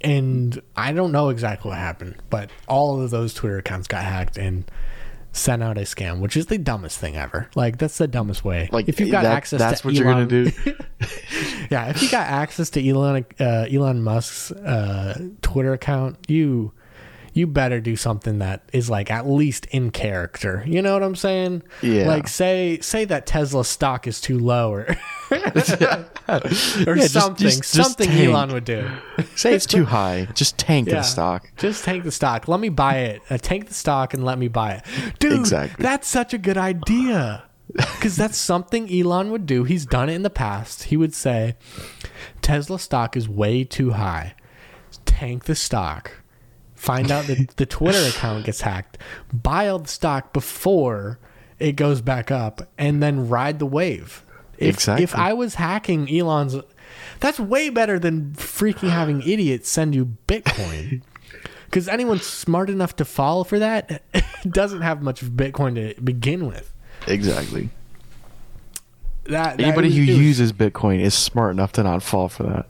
And I don't know exactly what happened, but all of those Twitter accounts got hacked and sent out a scam, which is the dumbest thing ever. Like that's the dumbest way. Like if you've got that- access, that's to what you're gonna Elon- do. yeah, if you got access to Elon uh, Elon Musk's uh, Twitter account, you you better do something that is like at least in character. You know what I'm saying? Yeah. Like say say that Tesla stock is too low or or just- something. just- just something tank. Elon would do. Say it's too high. Just tank Yeah. the stock. Just take the stock. Let me buy it. Uh, take the stock and let me buy it. Dude, Exactly. that's such a good idea. Because that's something Elon would do. He's done it in the past. He would say, Tesla stock is way too high. Tank the stock. Find out that the Twitter account gets hacked. Buy all the stock before it goes back up and then ride the wave. If, Exactly. if I was hacking Elon's, that's way better than freaking having idiots send you Bitcoin. Because anyone smart enough to fall for that doesn't have much Bitcoin to begin with. Exactly. That, that Anybody was- who was- uses Bitcoin is smart enough to not fall for that.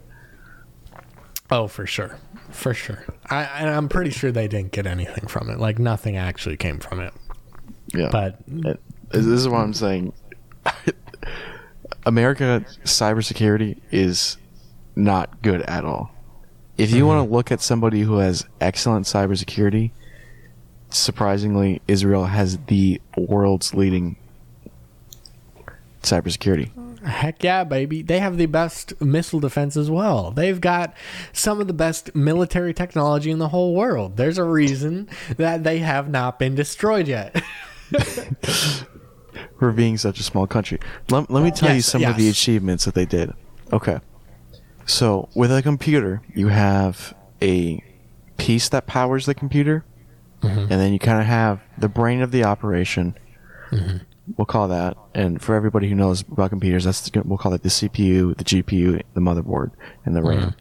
oh for sure, for sure. I and I'm pretty sure they didn't get anything from it. Like nothing actually came from it. Yeah. But And this is what I'm saying. America cybersecurity is not good at all. If you want to mm-hmm. look at somebody who has excellent cybersecurity, surprisingly, Israel has the world's leading cybersecurity. Heck yeah, baby. They have the best missile defense as well. They've got some of the best military technology in the whole world. There's a reason that they have not been destroyed yet. for being such a small country. Let, let me tell you Yes, some of the achievements that they did. Okay. So, with a computer, you have a piece that powers the computer, Mm-hmm. and then you kind of have the brain of the operation. Mm-hmm. We'll call that. And for everybody who knows about computers, that's the, we'll call it the CPU, the GPU, the motherboard, and the RAM. Mm-hmm.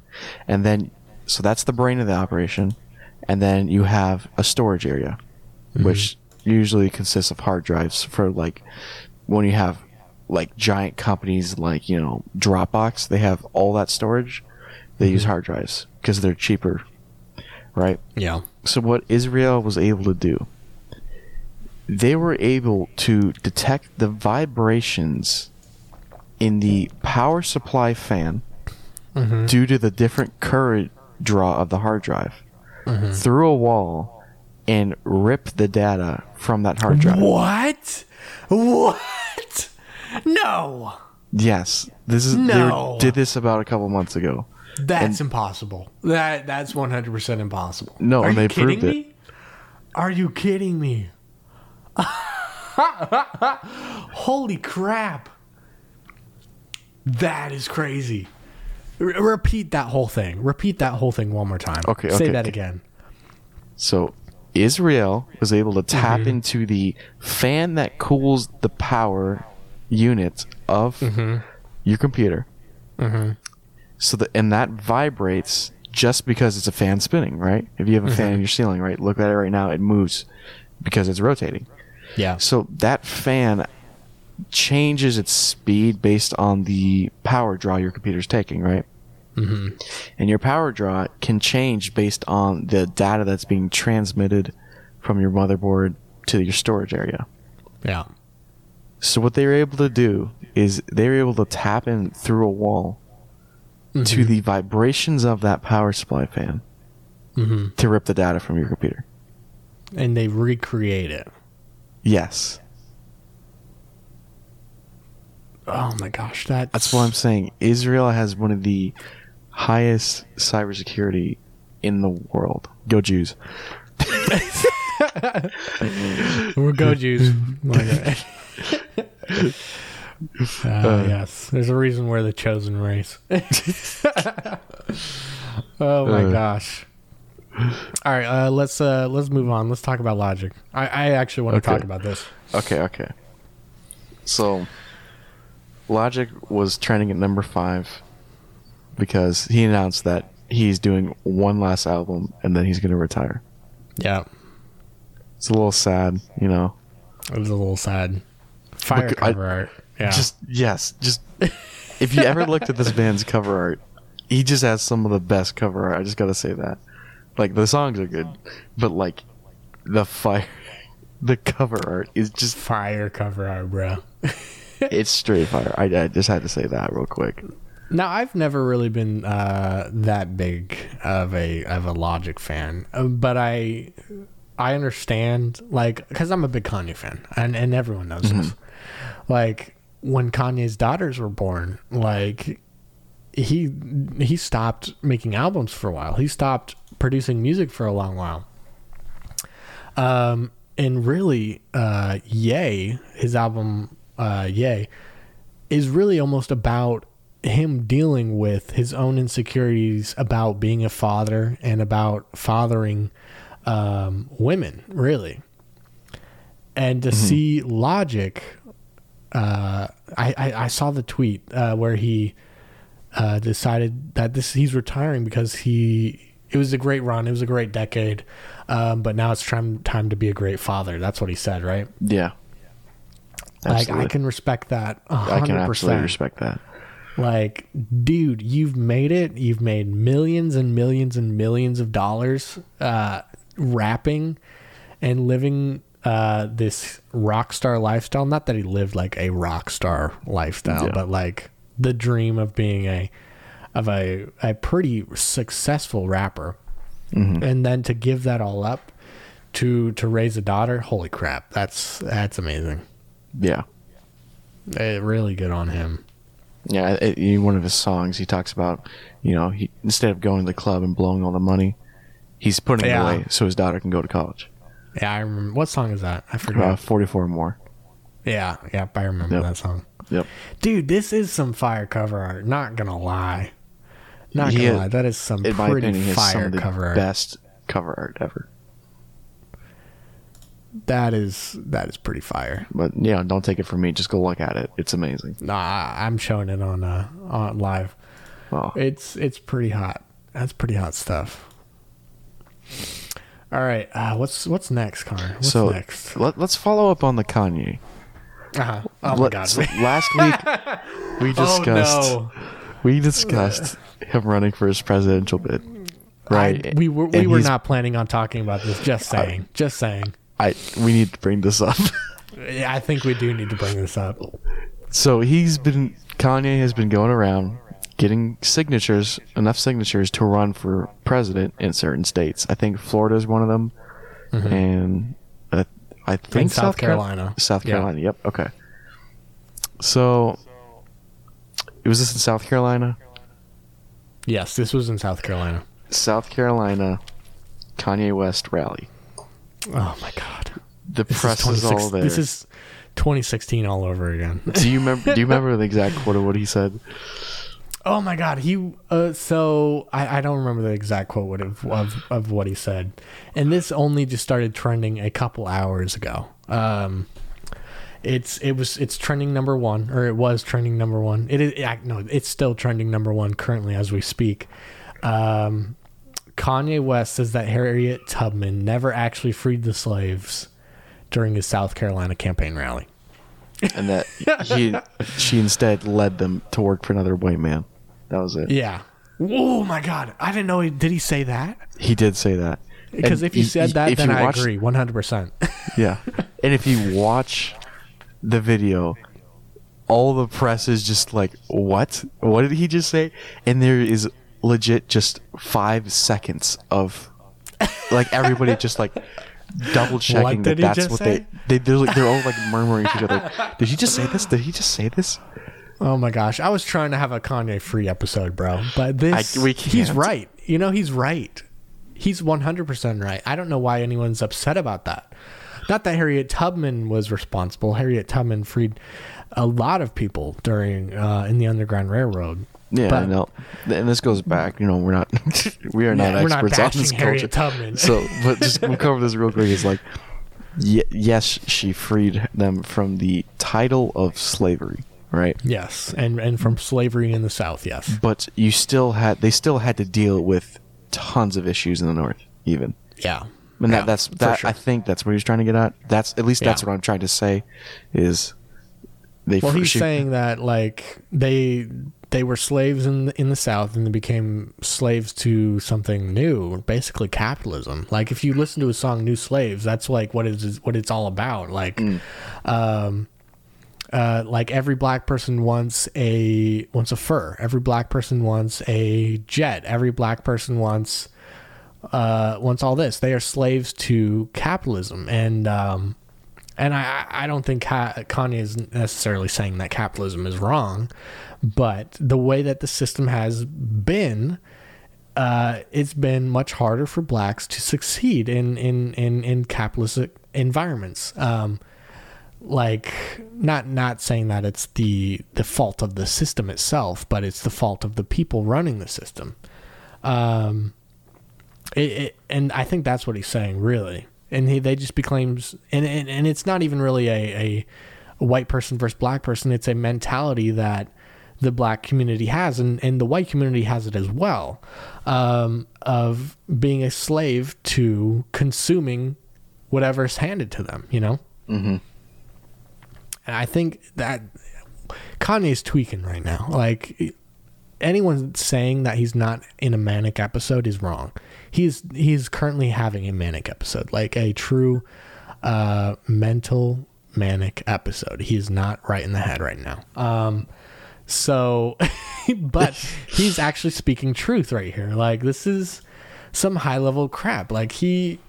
And then, so that's the brain of the operation. And then you have a storage area, Mm-hmm. which usually consists of hard drives for like when you have like giant companies like you know Dropbox, they have all that storage. They Mm-hmm. use hard drives because they're cheaper, right? yeah. So what Israel was able to do, they were able to detect the vibrations in the power supply fan Mm-hmm. due to the different current draw of the hard drive Mm-hmm. through a wall and rip the data from that hard drive. What? What? No. Yes, this is No. were- did this about a couple months ago. That's impossible. That that's 100% impossible. No, Are and you they kidding proved it. me? Are you kidding me? Holy crap. That is crazy. R- repeat that whole thing. Repeat that whole thing one more time. Okay, Say okay, that again. So Israel was able to tap Mm-hmm. into the fan that cools the power unit of Mm-hmm. your computer. So that and that vibrates just because it's a fan spinning, right? If you have a fan Mm-hmm. in your ceiling, right? Look at it right now; it moves because it's rotating. Yeah. So that fan changes its speed based on the power draw your computer's taking, right? Mm-hmm. And your power draw can change based on the data that's being transmitted from your motherboard to your storage area. Yeah. So what they were able to do is they were able to tap in through a wall to the vibrations of that power supply fan Mm-hmm. to rip the data from your computer. And they recreate it. Yes. Oh my gosh, that That's what I'm saying Israel has one of the highest cybersecurity in the world. Go Jews. We're go Jews. Uh, yes, there's a reason we're the chosen race. oh my Uh. gosh. All right, uh, let's uh, let's move on. Let's talk about logic. I, I actually want to Okay. talk about this. Okay, okay. So, Logic was trending at number five because he announced that he's doing one last album and then he's going to retire. Yeah, It's a little sad, you know. it was a little sad. Fire Look, I- cover art. Yeah, Just yes, just if you ever looked at this band's cover art, he just has some of the best cover art. I just got to say that. Like the songs are good, but like the fire, the cover art is just fire cover art, bro. it's straight fire. I, I just had to say that real quick. Now I've never really been uh, that big of a of a Logic fan, uh, but I I understand like because I'm a big Kanye fan, and and everyone knows this. Like when Kanye's daughters were born, like he he stopped making albums for a while. He stopped producing music for a long while. Um, and really, uh, Ye, his album, uh, Ye, is really almost about him dealing with his own insecurities about being a father and about fathering um, women, really. And to see Logic, uh, I, I, I saw the tweet uh, where he uh, decided that this he's retiring because he it was a great run, it was a great decade, um, but now it's time time to be a great father. That's what he said, right? Yeah, Like I can respect that. I can absolutely respect that. Like, dude, you've made it. You've made millions and millions and millions of dollars uh, rapping and living uh, this rock star lifestyle. Not that he lived like a rock star lifestyle, Yeah. but like the dream of being a of a a pretty successful rapper. And then to give that all up to to raise a daughter, holy crap, that's that's amazing. Yeah, Eh, really good on him. Yeah. In one of his songs, he talks about you know he instead of going to the club and blowing all the money, he's putting Yeah. it away so his daughter can go to college. Yeah, I remember. What song is that? I forgot. Uh, Forty-four more. Yeah, yeah, I remember Yep. that song. Yep. Dude, this is some fire cover art. Not gonna lie. Not gonna lie. That is some pretty opinion, some fire the cover art. best cover art ever. That is that is pretty fire. But yeah, don't take it from me. Just go look at it. It's amazing. Nah, I- I'm showing it on uh on live. Wow. It's it's pretty hot. That's pretty hot stuff. All right, uh, what's what's next, Connor? What's so next? let, us follow up on the Kanye. Uh-huh. Oh my god. so last week we discussed Oh we discussed him running for his presidential bid. Right. I, we were we And were not planning on talking about this. Just saying. just saying. I we need to bring this up. Yeah, I think we do need to bring this up. so he's been Kanye has been going around getting signatures, enough signatures to run for president in certain states. I think Florida is one of them, and uh, I think Mm-hmm. South Carol- Carolina. South Yeah. Carolina. Yep. Okay. So, it was this in South Carolina? Yes, this was in South Carolina. South Carolina, Kanye West rally. Oh my god. The This press is, is, all there. This is 2016 all over again. do you remember? Do you remember the exact quote of what he said? Oh my God, he. Uh, so I, I don't remember the exact quote of, of of what he said, and this only just started trending a couple hours ago. Um, it's it was it's trending number one, or it was trending number one. It is no, it's still trending number one currently as we speak. Um, Kanye West says that Harriet Tubman never actually freed the slaves during his South Carolina campaign rally. and that he she instead led them to work for another white man. That was it. Yeah. Oh my God! I didn't know. He, did he say that? He did say that. Because if he said that, if then I watch- agree one hundred percent. Yeah, and if you watch the video, all the press is just like, "What? What did he just say?" And there is legit just five seconds of like everybody just like double checking that that's what say? they they they're like they're all like murmuring to each other. Did he just say this? Did he just say this? Oh my gosh, I was trying to have a Kanye free episode, bro, but this I, he's right. You know, he's right. He's 100% right. I don't know why anyone's upset about that. Not that Harriet Tubman was responsible. Harriet Tubman freed a lot of people during uh, in the Underground Railroad. Yeah, But- no, and this goes back. You know, we're not we are not Yeah, not experts on this bashing culture. Tubman. So, but just we'll cover this real quick. It's like, ye- yes, she freed them from the title of slavery, right? Yes, and and from slavery in the South, yes. But you still had they still had to deal with tons of issues in the North, even. Yeah. And Yeah, that, that's that. sure. I think that's what he was trying to get at. That's at least that's Yeah. what I'm trying to say. Is they Well, he's saying that like they they were slaves in the, in the South and they became slaves to something new, basically capitalism. Like if you listen to a song "New Slaves," that's like what is what it's all about. Like, um, uh, like every black person wants a wants a fur. Every black person wants a jet. Every black person wants uh, wants all this. They are slaves to capitalism, and um, and I I don't think Kanye is necessarily saying that capitalism is wrong, but the way that the system has been. Uh, it's been much harder for blacks to succeed in in in, in capitalist environments. Um, like not not saying that it's the the fault of the system itself, but it's the fault of the people running the system. Um, it, it, and I think that's what he's saying, really. And he, they just beclaims, and, and and it's not even really a, a white person versus black person. It's a mentality that the black community has, and, and the white community has it as well, um, of being a slave to consuming whatever's handed to them. You know. Mhm. And I think that Kanye's tweaking right now. Like anyone saying that he's not in a manic episode is wrong. He's he's currently having a manic episode, like a true uh, mental manic episode. He's not right in the head right now. Um, so, but he's actually speaking truth right here. Like this is some high level crap. Like he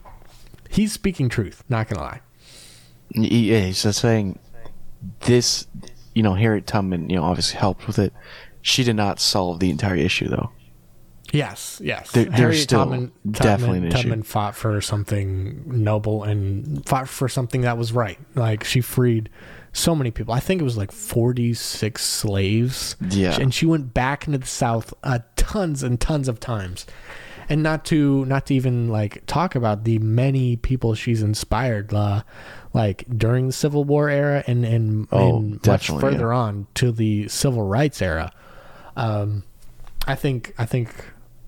he's speaking truth. Not gonna lie. Yeah, he's just saying this. You know, Harriet Tubman, you know, obviously helped with it. She did not solve the entire issue, though. Yes, yes. There- there's Harriet still Tubman, definitely an Tubman, issue. Tubman fought for something noble and fought for something that was right. Like she freed so many people. I think it was like 46 slaves. Yeah. And she went back into the South uh, tons and tons of times. And not to not to even like talk about the many people she's inspired, uh, like during the Civil War era and and, Oh, and much further yeah. on to the Civil Rights era. Um, I think I think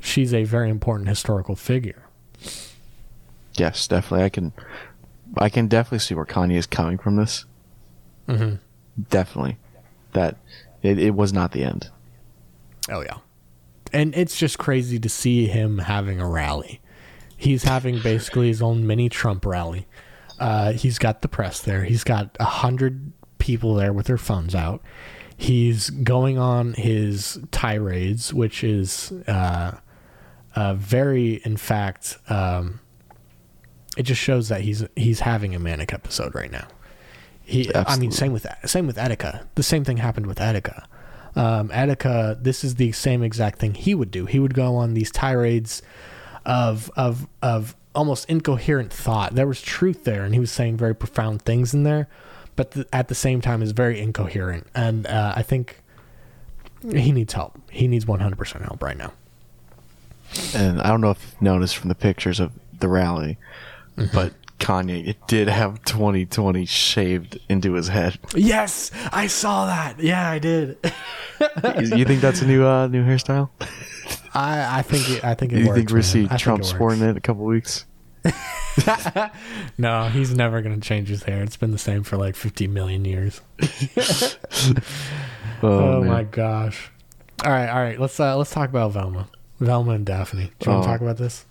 she's a very important historical figure. Yes, definitely. I can, I can definitely see where Kanye is coming from this. Mm-hmm. Definitely, that it, it was not the end. Oh yeah, and it's just crazy to see him having a rally. He's having basically his own mini Trump rally. Uh, he's got the press there. He's got a hundred people there with their phones out. He's going on his tirades, which is uh, uh, very, in fact, um, it just shows that he's he's having a manic episode right now. He, I mean, same with same with Etika. The same thing happened with Etika. Um, Etika, this is the same exact thing he would do. He would go on these tirades of of of almost incoherent thought. There was truth there, and he was saying very profound things in there, but th- at the same time is very incoherent. And uh, I think He needs help. He needs 100% help right now. And I don't know if you've noticed from the pictures of the rally, Mm-hmm. but Kanye it did have 2020 shaved into his head. Yes, I saw that. Yeah, I did. you think that's a new uh, new hairstyle? I I think it, I think it you works. think we see Trump sporting it in a couple weeks? No, he's never gonna change his hair. It's been the same for like 50 million years. Oh, Oh, my gosh! All right, all right. Let's uh, let's talk about Velma, Velma and Daphne. Do you want Oh. to talk about this,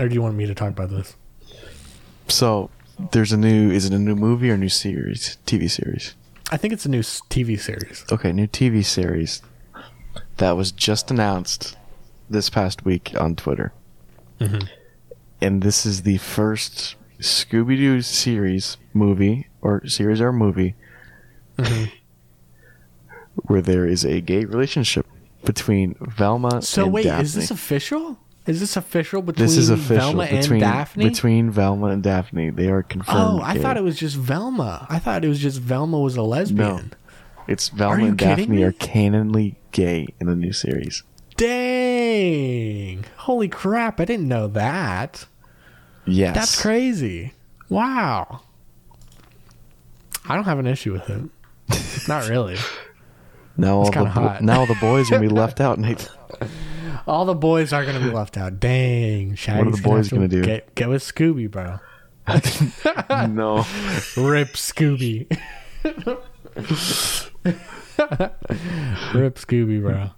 or do you want me to talk about this? So there's a new. Is it a new movie or a new series? TV series. I think it's a new s- TV series. Okay, new TV series that was just announced this past week on Twitter. Mhm. And this is the first Scooby Doo series movie or series or movie Mhm. where there is a gay relationship between Velma. So wait, Daphne. is this official? Is this official between This is official Velma between and Daphne? between Velma and Daphne. They are confirmed. oh, I gay. thought it was just Velma. I thought it was just Velma was a lesbian. It's Velma and Daphne me? are canonly gay in the new series. Dang! Holy crap! I didn't know that. Yes, That's crazy. Wow. I don't have an issue with it. Not really. Now all It's the kinda bo- hot. now all the boys are gonna be left out. Nate. All the boys are gonna be left out. Dang, Shaggy's what are the boys gonna, have to gonna do? Get, get with Scooby, bro. no, Rip Scooby. Rip Scooby, bro.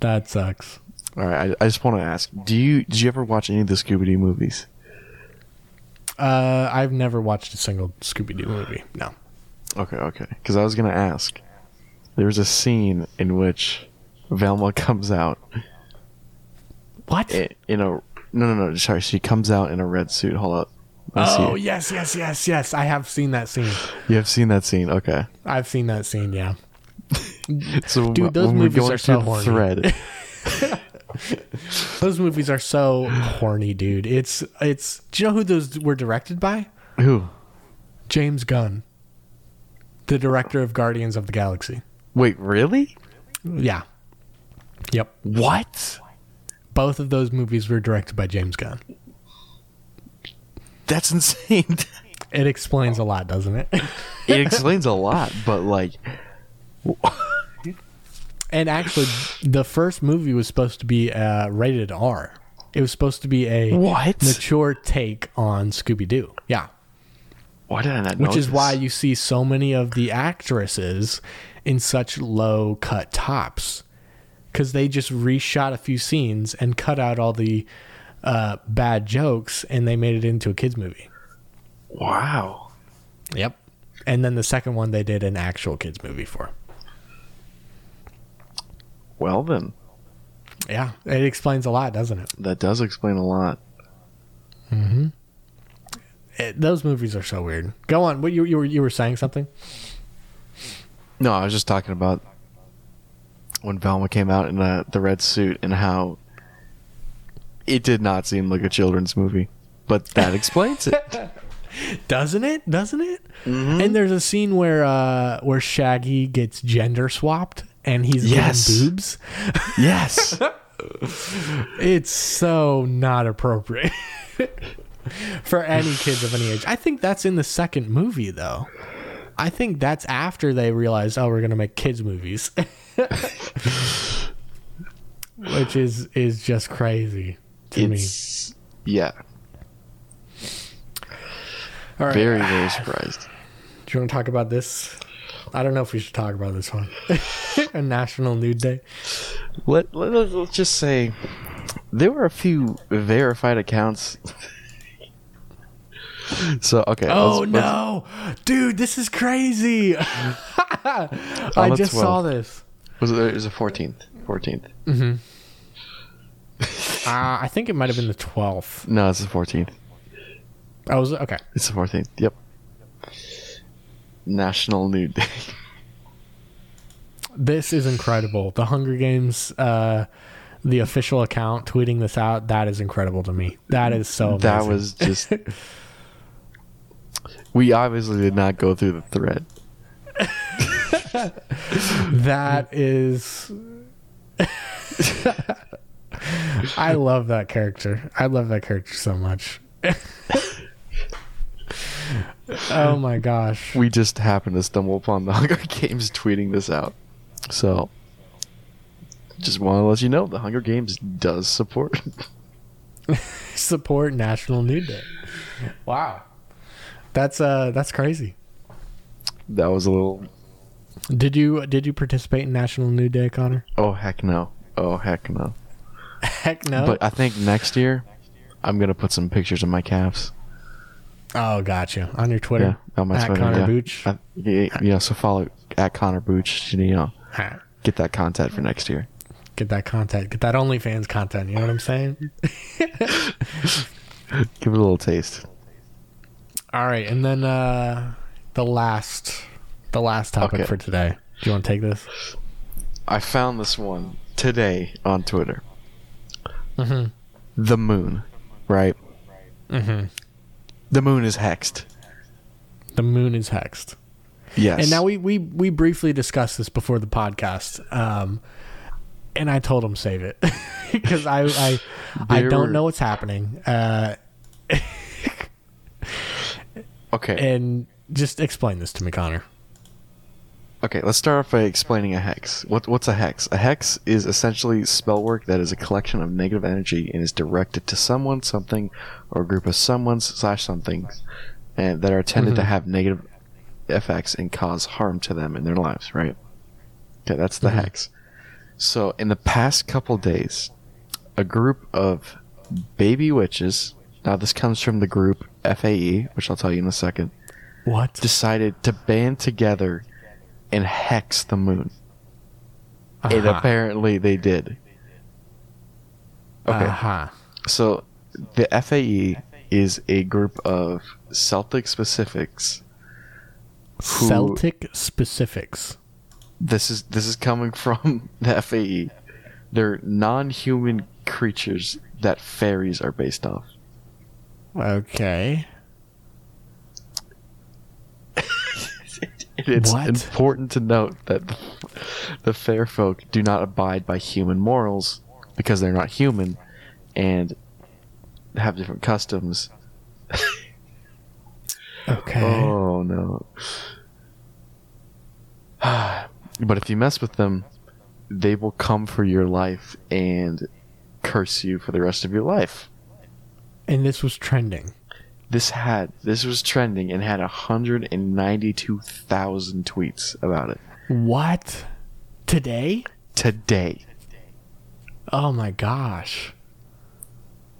That sucks. all right. I, I just want to ask: Do you did you ever watch any of the Scooby Doo movies? Uh, I've never watched a single Scooby Doo movie. No. Okay, okay. Because I was gonna ask. There's a scene in which Velma comes out What? i- in a no, no, no. Sorry, she comes out in a red suit. Hold up. Let me see oh yes, yes, yes, yes. I have seen that scene. You have seen that scene, okay? I've seen that scene. Yeah. So Dude, those movies we're so the thread, Those movies are so horny, dude. It's it's. Do you know who those were directed by? who? James Gunn, the director of Guardians of the Galaxy. Wait, really? Yeah. Yep. What? Both of those movies were directed by James Gunn. That's insane. It explains a lot, doesn't it? it explains a lot, but like, and actually, the first movie was supposed to be uh, rated R. It was supposed to be a What? mature take on Scooby Doo. Yeah. why did I not? Which is why you see so many of the actresses in such low cut tops. Because they just reshot a few scenes and cut out all the uh, bad jokes and they made it into a kids' movie. Wow. Yep. And then the second one they did an actual kids' movie for. Well then, Yeah. It explains a lot, doesn't it? that does explain a lot. it those movies are so weird. Go on. What you, you, were, you were saying something? No, I was just talking about when Velma came out in the the red suit and how it did not seem like a children's movie, but that explains it. Doesn't it? Doesn't it? And there's a scene where uh, where Shaggy gets gender swapped and he's Yes. getting boobs. yes. It's so not appropriate for any kids of any age. I think that's in the second movie though. I think that's after they realized, oh, we're gonna make kids movies, which is is just crazy to me. Yeah, All right, very very surprised. do you want to talk about this? I don't know if we should talk about this one. a National Nude Day. Let, let let's just say there were a few verified accounts. so okay. Oh no, dude, this is crazy. I On the just saw this. Was it? It was the fourteenth. Fourteenth. Uh, I think it might have been the twelfth. No, it's the fourteenth. I was okay. It's the fourteenth. Yep. National Nude Day. This is incredible. The Hunger Games, uh, the official account tweeting this out. That is incredible to me. That is so. Amazing. That was just. We obviously did not go through the thread. that is. I love that character. I love that character so much. oh my gosh. We just happened to stumble upon the Hunger Games tweeting this out. So, just want to let you know the Hunger Games does support. Support National Nude Day. Wow. That's uh that's crazy. that was a little. Did you did you participate in National Nude Day, Connor? Oh heck no! Oh heck no! Heck no. But I think next year, I'm gonna put some pictures of my calves. oh, gotcha. On your Twitter. Yeah, on my at Twitter, Connor yeah. Booch. I- yeah, yeah, so follow at Connor Booch. You know, get that content for next year. Get that content. Get that OnlyFans content. You know what I'm saying? Give it a little taste. All right, and then uh the last the last topic Okay. for today. Do you want to take this? I found this one today on Twitter. Mm-hmm. The moon, right? Mm-hmm. The moon is hexed. The moon is hexed. Yes. And now we, we we briefly discussed this before the podcast. Um and I told him save it because I I I don't know what's happening. Uh okay. and just explain this to me, Connor. Okay, let's start off by explaining a hex. What what's a hex? A hex is essentially spell work that is a collection of negative energy and is directed to someone, something, or a group of someone's slash somethings, and that are intended to Mhm. have negative effects and cause harm to them in their lives. Right. Okay, that's the Mhm. hex. So in the past couple days, a group of baby witches. Now this comes from the group FAE, which I'll tell you in a second What? decided to band together and hex the moon. And Uh-huh. apparently they did. Okay. Uh-huh. So the FAE is a group of Celtic specifics. Who- Celtic specifics. This is this is coming from the FAE. They're non-human creatures that fairies are based off. Okay. It's What? important to note that the fair folk do not abide by human morals because they're not human and have different customs. Okay. Oh no. but if you mess with them, they will come for your life and curse you for the rest of your life. And this was trending. This had this was trending and had 192,000 tweets about it What? Today? today. Oh my gosh.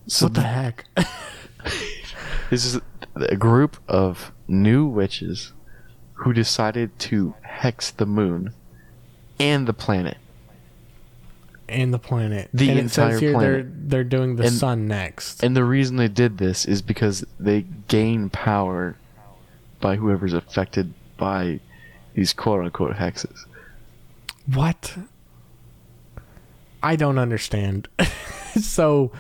So what the heck? This is a group of new witches who decided to hex the moon and the planet. And the planet. The and entire here planet. they're they're doing the And- sun next. And the reason they did this is because they gain power by whoever's affected by these quote unquote hexes. what? I don't understand. so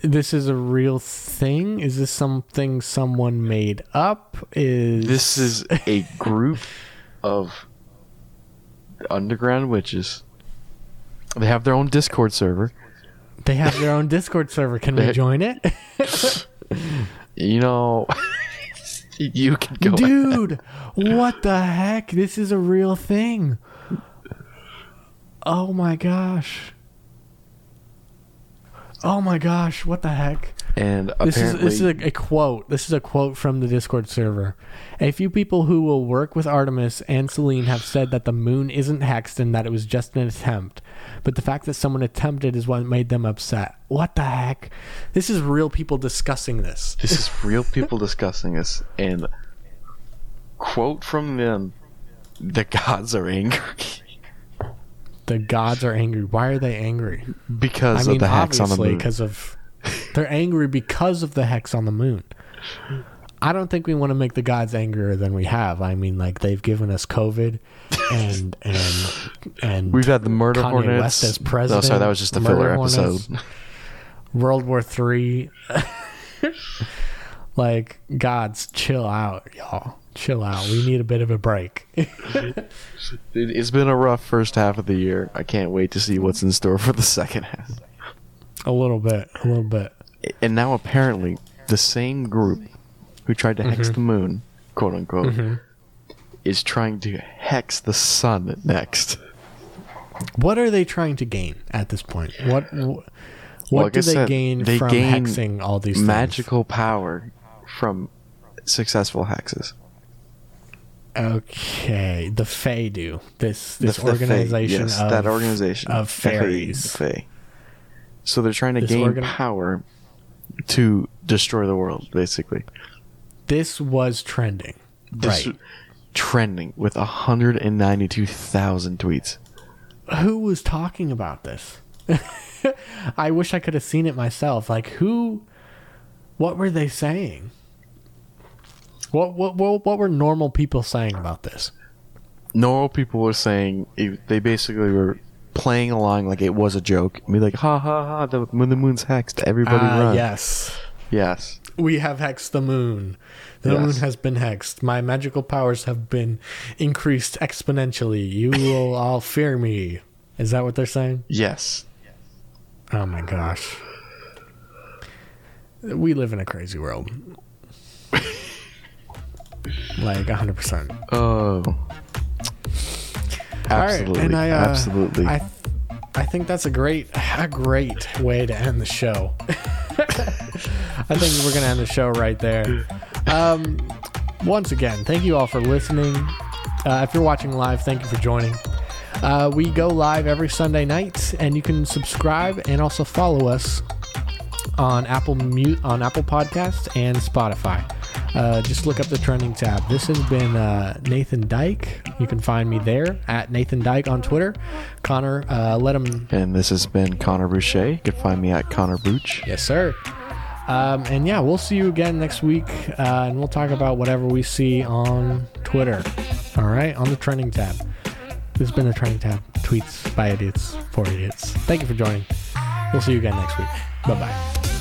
this is a real thing? Is this something someone made up? Is This is a group of underground witches. They have their own Discord server. they have their own Discord server. Can we join it? You know, you can go. Dude, what the heck? This is a real thing. Oh my gosh. Oh my gosh, what the heck? And This is this is a, a quote. This is a quote from the Discord server. A few people who will work with Artemis and Selene have said that the moon isn't hexed and that it was just an attempt. But the fact that someone attempted is what made them upset. What the heck? This is real people discussing this. this is real people discussing this. And quote from them: "The gods are angry The gods are angry. Why are they angry? because I mean, of the hex on the moon." because of they're angry because of the hex on the moon. I don't think we want to make the gods angrier than we have. I mean, like they've given us COVID, and and and We've had the murder Kanye hornets. West as Oh, president. sorry, that was just a murder filler hornets, episode. World War Three. like gods, chill out, y'all. chill out. We need a bit of a break. It's been a rough first half of the year. I can't wait to see what's in store for the second half. A little bit, a little bit. And now apparently the same group who tried to Mm-hmm. hex the moon, quote unquote, is trying to hex the sun next. What are they trying to gain at this point? What wh- what Like do they said, gain they from gain hexing all these things? Magical power from successful hexes. Okay, the Fae do this this the Fae, organization yes, of that organization of the Fae, fairies. the Fae. So they're trying to This gain organ- power to destroy the world, basically. This was trending, This right? trending with 192,000 tweets. Who was talking about this? I wish I could have seen it myself. Like who? What were they saying? What what what, what were normal people saying about this? Normal people were saying they basically were playing along like it was a joke. Be like, ha ha ha! The, when the moon's hexed, everybody Ah, run. yes. yes. We have hexed the moon. The Yes. moon has been hexed. My magical powers have been increased exponentially. You will all fear me. Is that what they're saying? Yes. Oh my gosh. We live in a crazy world. like 100%. Oh. Absolutely. and I, uh, absolutely. I, I think that's a great, a great way to end the show. I think we're gonna end the show right there. Um, once again, thank you all for listening. Uh, if you're watching live, thank you for joining. Uh, we go live every Sunday night, and you can subscribe and also follow us on Apple Mute on Apple Podcasts and Spotify. Uh, just look up the trending tab. This has been uh, Nathan Dyke. You can find me there at Nathan Dyke on Twitter. Connor, uh, let him. and this has been Connor Boucher. You can find me at Connor Booch. Yes, sir. Um, and yeah, we'll see you again next week, uh, and we'll talk about whatever we see on Twitter. All right, on the trending tab. This has been the trending tab. Tweets by idiots for idiots. Thank you for joining. We'll see you again next week. Bye bye.